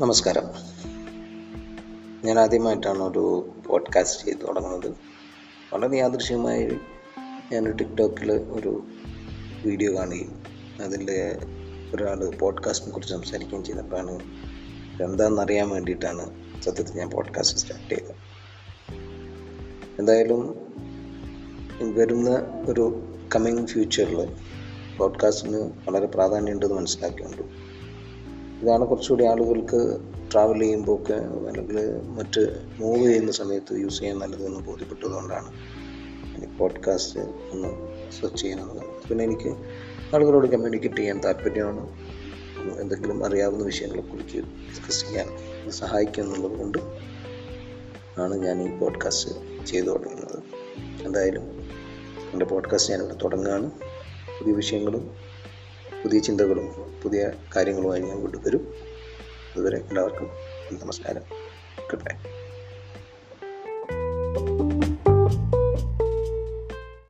നമസ്കാരം. ഞാൻ ആദ്യമായിട്ടാണ് ഒരു പോഡ്കാസ്റ്റ് ചെയ്ത് തുടങ്ങുന്നത്. വളരെ യാദൃശ്യമായി ഞാൻ ടിക്ടോക്കിൽ ഒരു വീഡിയോ കാണുകയും അതിൽ ഒരാൾ പോഡ്കാസ്റ്റിനെ കുറിച്ച് സംസാരിക്കുകയും ചെയ്തപ്പോഴാണ് എന്താണെന്ന് അറിയാൻ വേണ്ടിയിട്ടാണ് സത്യത്തിൽ ഞാൻ പോഡ്കാസ്റ്റ് സ്റ്റാർട്ട് ചെയ്തത്. എന്തായാലും വരുന്ന ഒരു കമ്മിങ് ഫ്യൂച്ചറിൽ പോഡ്കാസ്റ്റിന് വളരെ പ്രാധാന്യമുണ്ടെന്ന് മനസ്സിലാക്കിയുണ്ട് ഇതാണ് കുറച്ചുകൂടി ആളുകൾക്ക് ട്രാവൽ ചെയ്യുമ്പോൾ ഒക്കെ അല്ലെങ്കിൽ മറ്റ് മൂവ് ചെയ്യുന്ന സമയത്ത് യൂസ് ചെയ്യാൻ നല്ലതെന്ന് ബോധ്യപ്പെട്ടതുകൊണ്ടാണ് എനിക്ക് പോഡ്കാസ്റ്റ് ഒന്ന് സെർച്ച് ചെയ്യുന്നത്. പിന്നെ എനിക്ക് ആളുകളോട് കമ്മ്യൂണിക്കേറ്റ് ചെയ്യാൻ താല്പര്യമാണ്. എന്തെങ്കിലും അറിയാവുന്ന വിഷയങ്ങളെക്കുറിച്ച് ഡിസ്കസ് ചെയ്യാൻ സഹായിക്കും എന്നുള്ളത് കൊണ്ട് ആണ് ഞാൻ ഈ പോഡ്കാസ്റ്റ് ചെയ്തു തുടങ്ങുന്നത്. എന്തായാലും എന്റെ പോഡ്കാസ്റ്റ് ഞാനിവിടെ തുടങ്ങുകയാണ്. പുതിയ വിഷയങ്ങളും പുതിയ ചിന്തകളും പുതിയ കാര്യങ്ങളുമായി ഞാൻ കൊണ്ടുവരും. അതുവരെ എല്ലാവർക്കും നമസ്കാരം. Good bye